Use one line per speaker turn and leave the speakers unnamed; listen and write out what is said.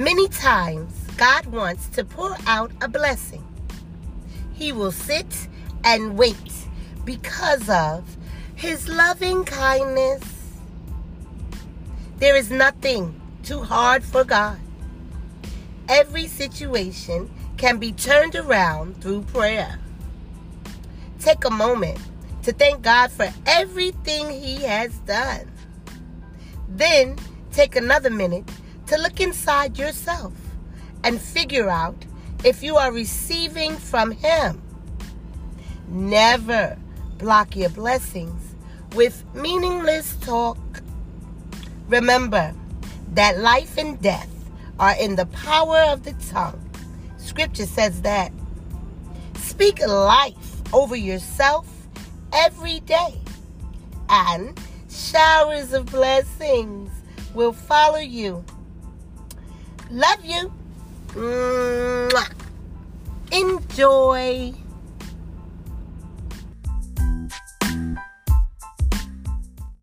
Many times, God wants to pour out a blessing. He will sit and wait because of his loving kindness. There is nothing too hard for God. Every situation can be turned around through prayer. Take a moment to thank God for everything He has done. Then take another minute to look inside yourself and figure out if you are receiving from Him. Never block your blessings with meaningless talk. Remember that life and death are in the power of the tongue. Scripture says that. Speak life over yourself every day, and showers of blessings will follow you. Love you. Mwah. Enjoy.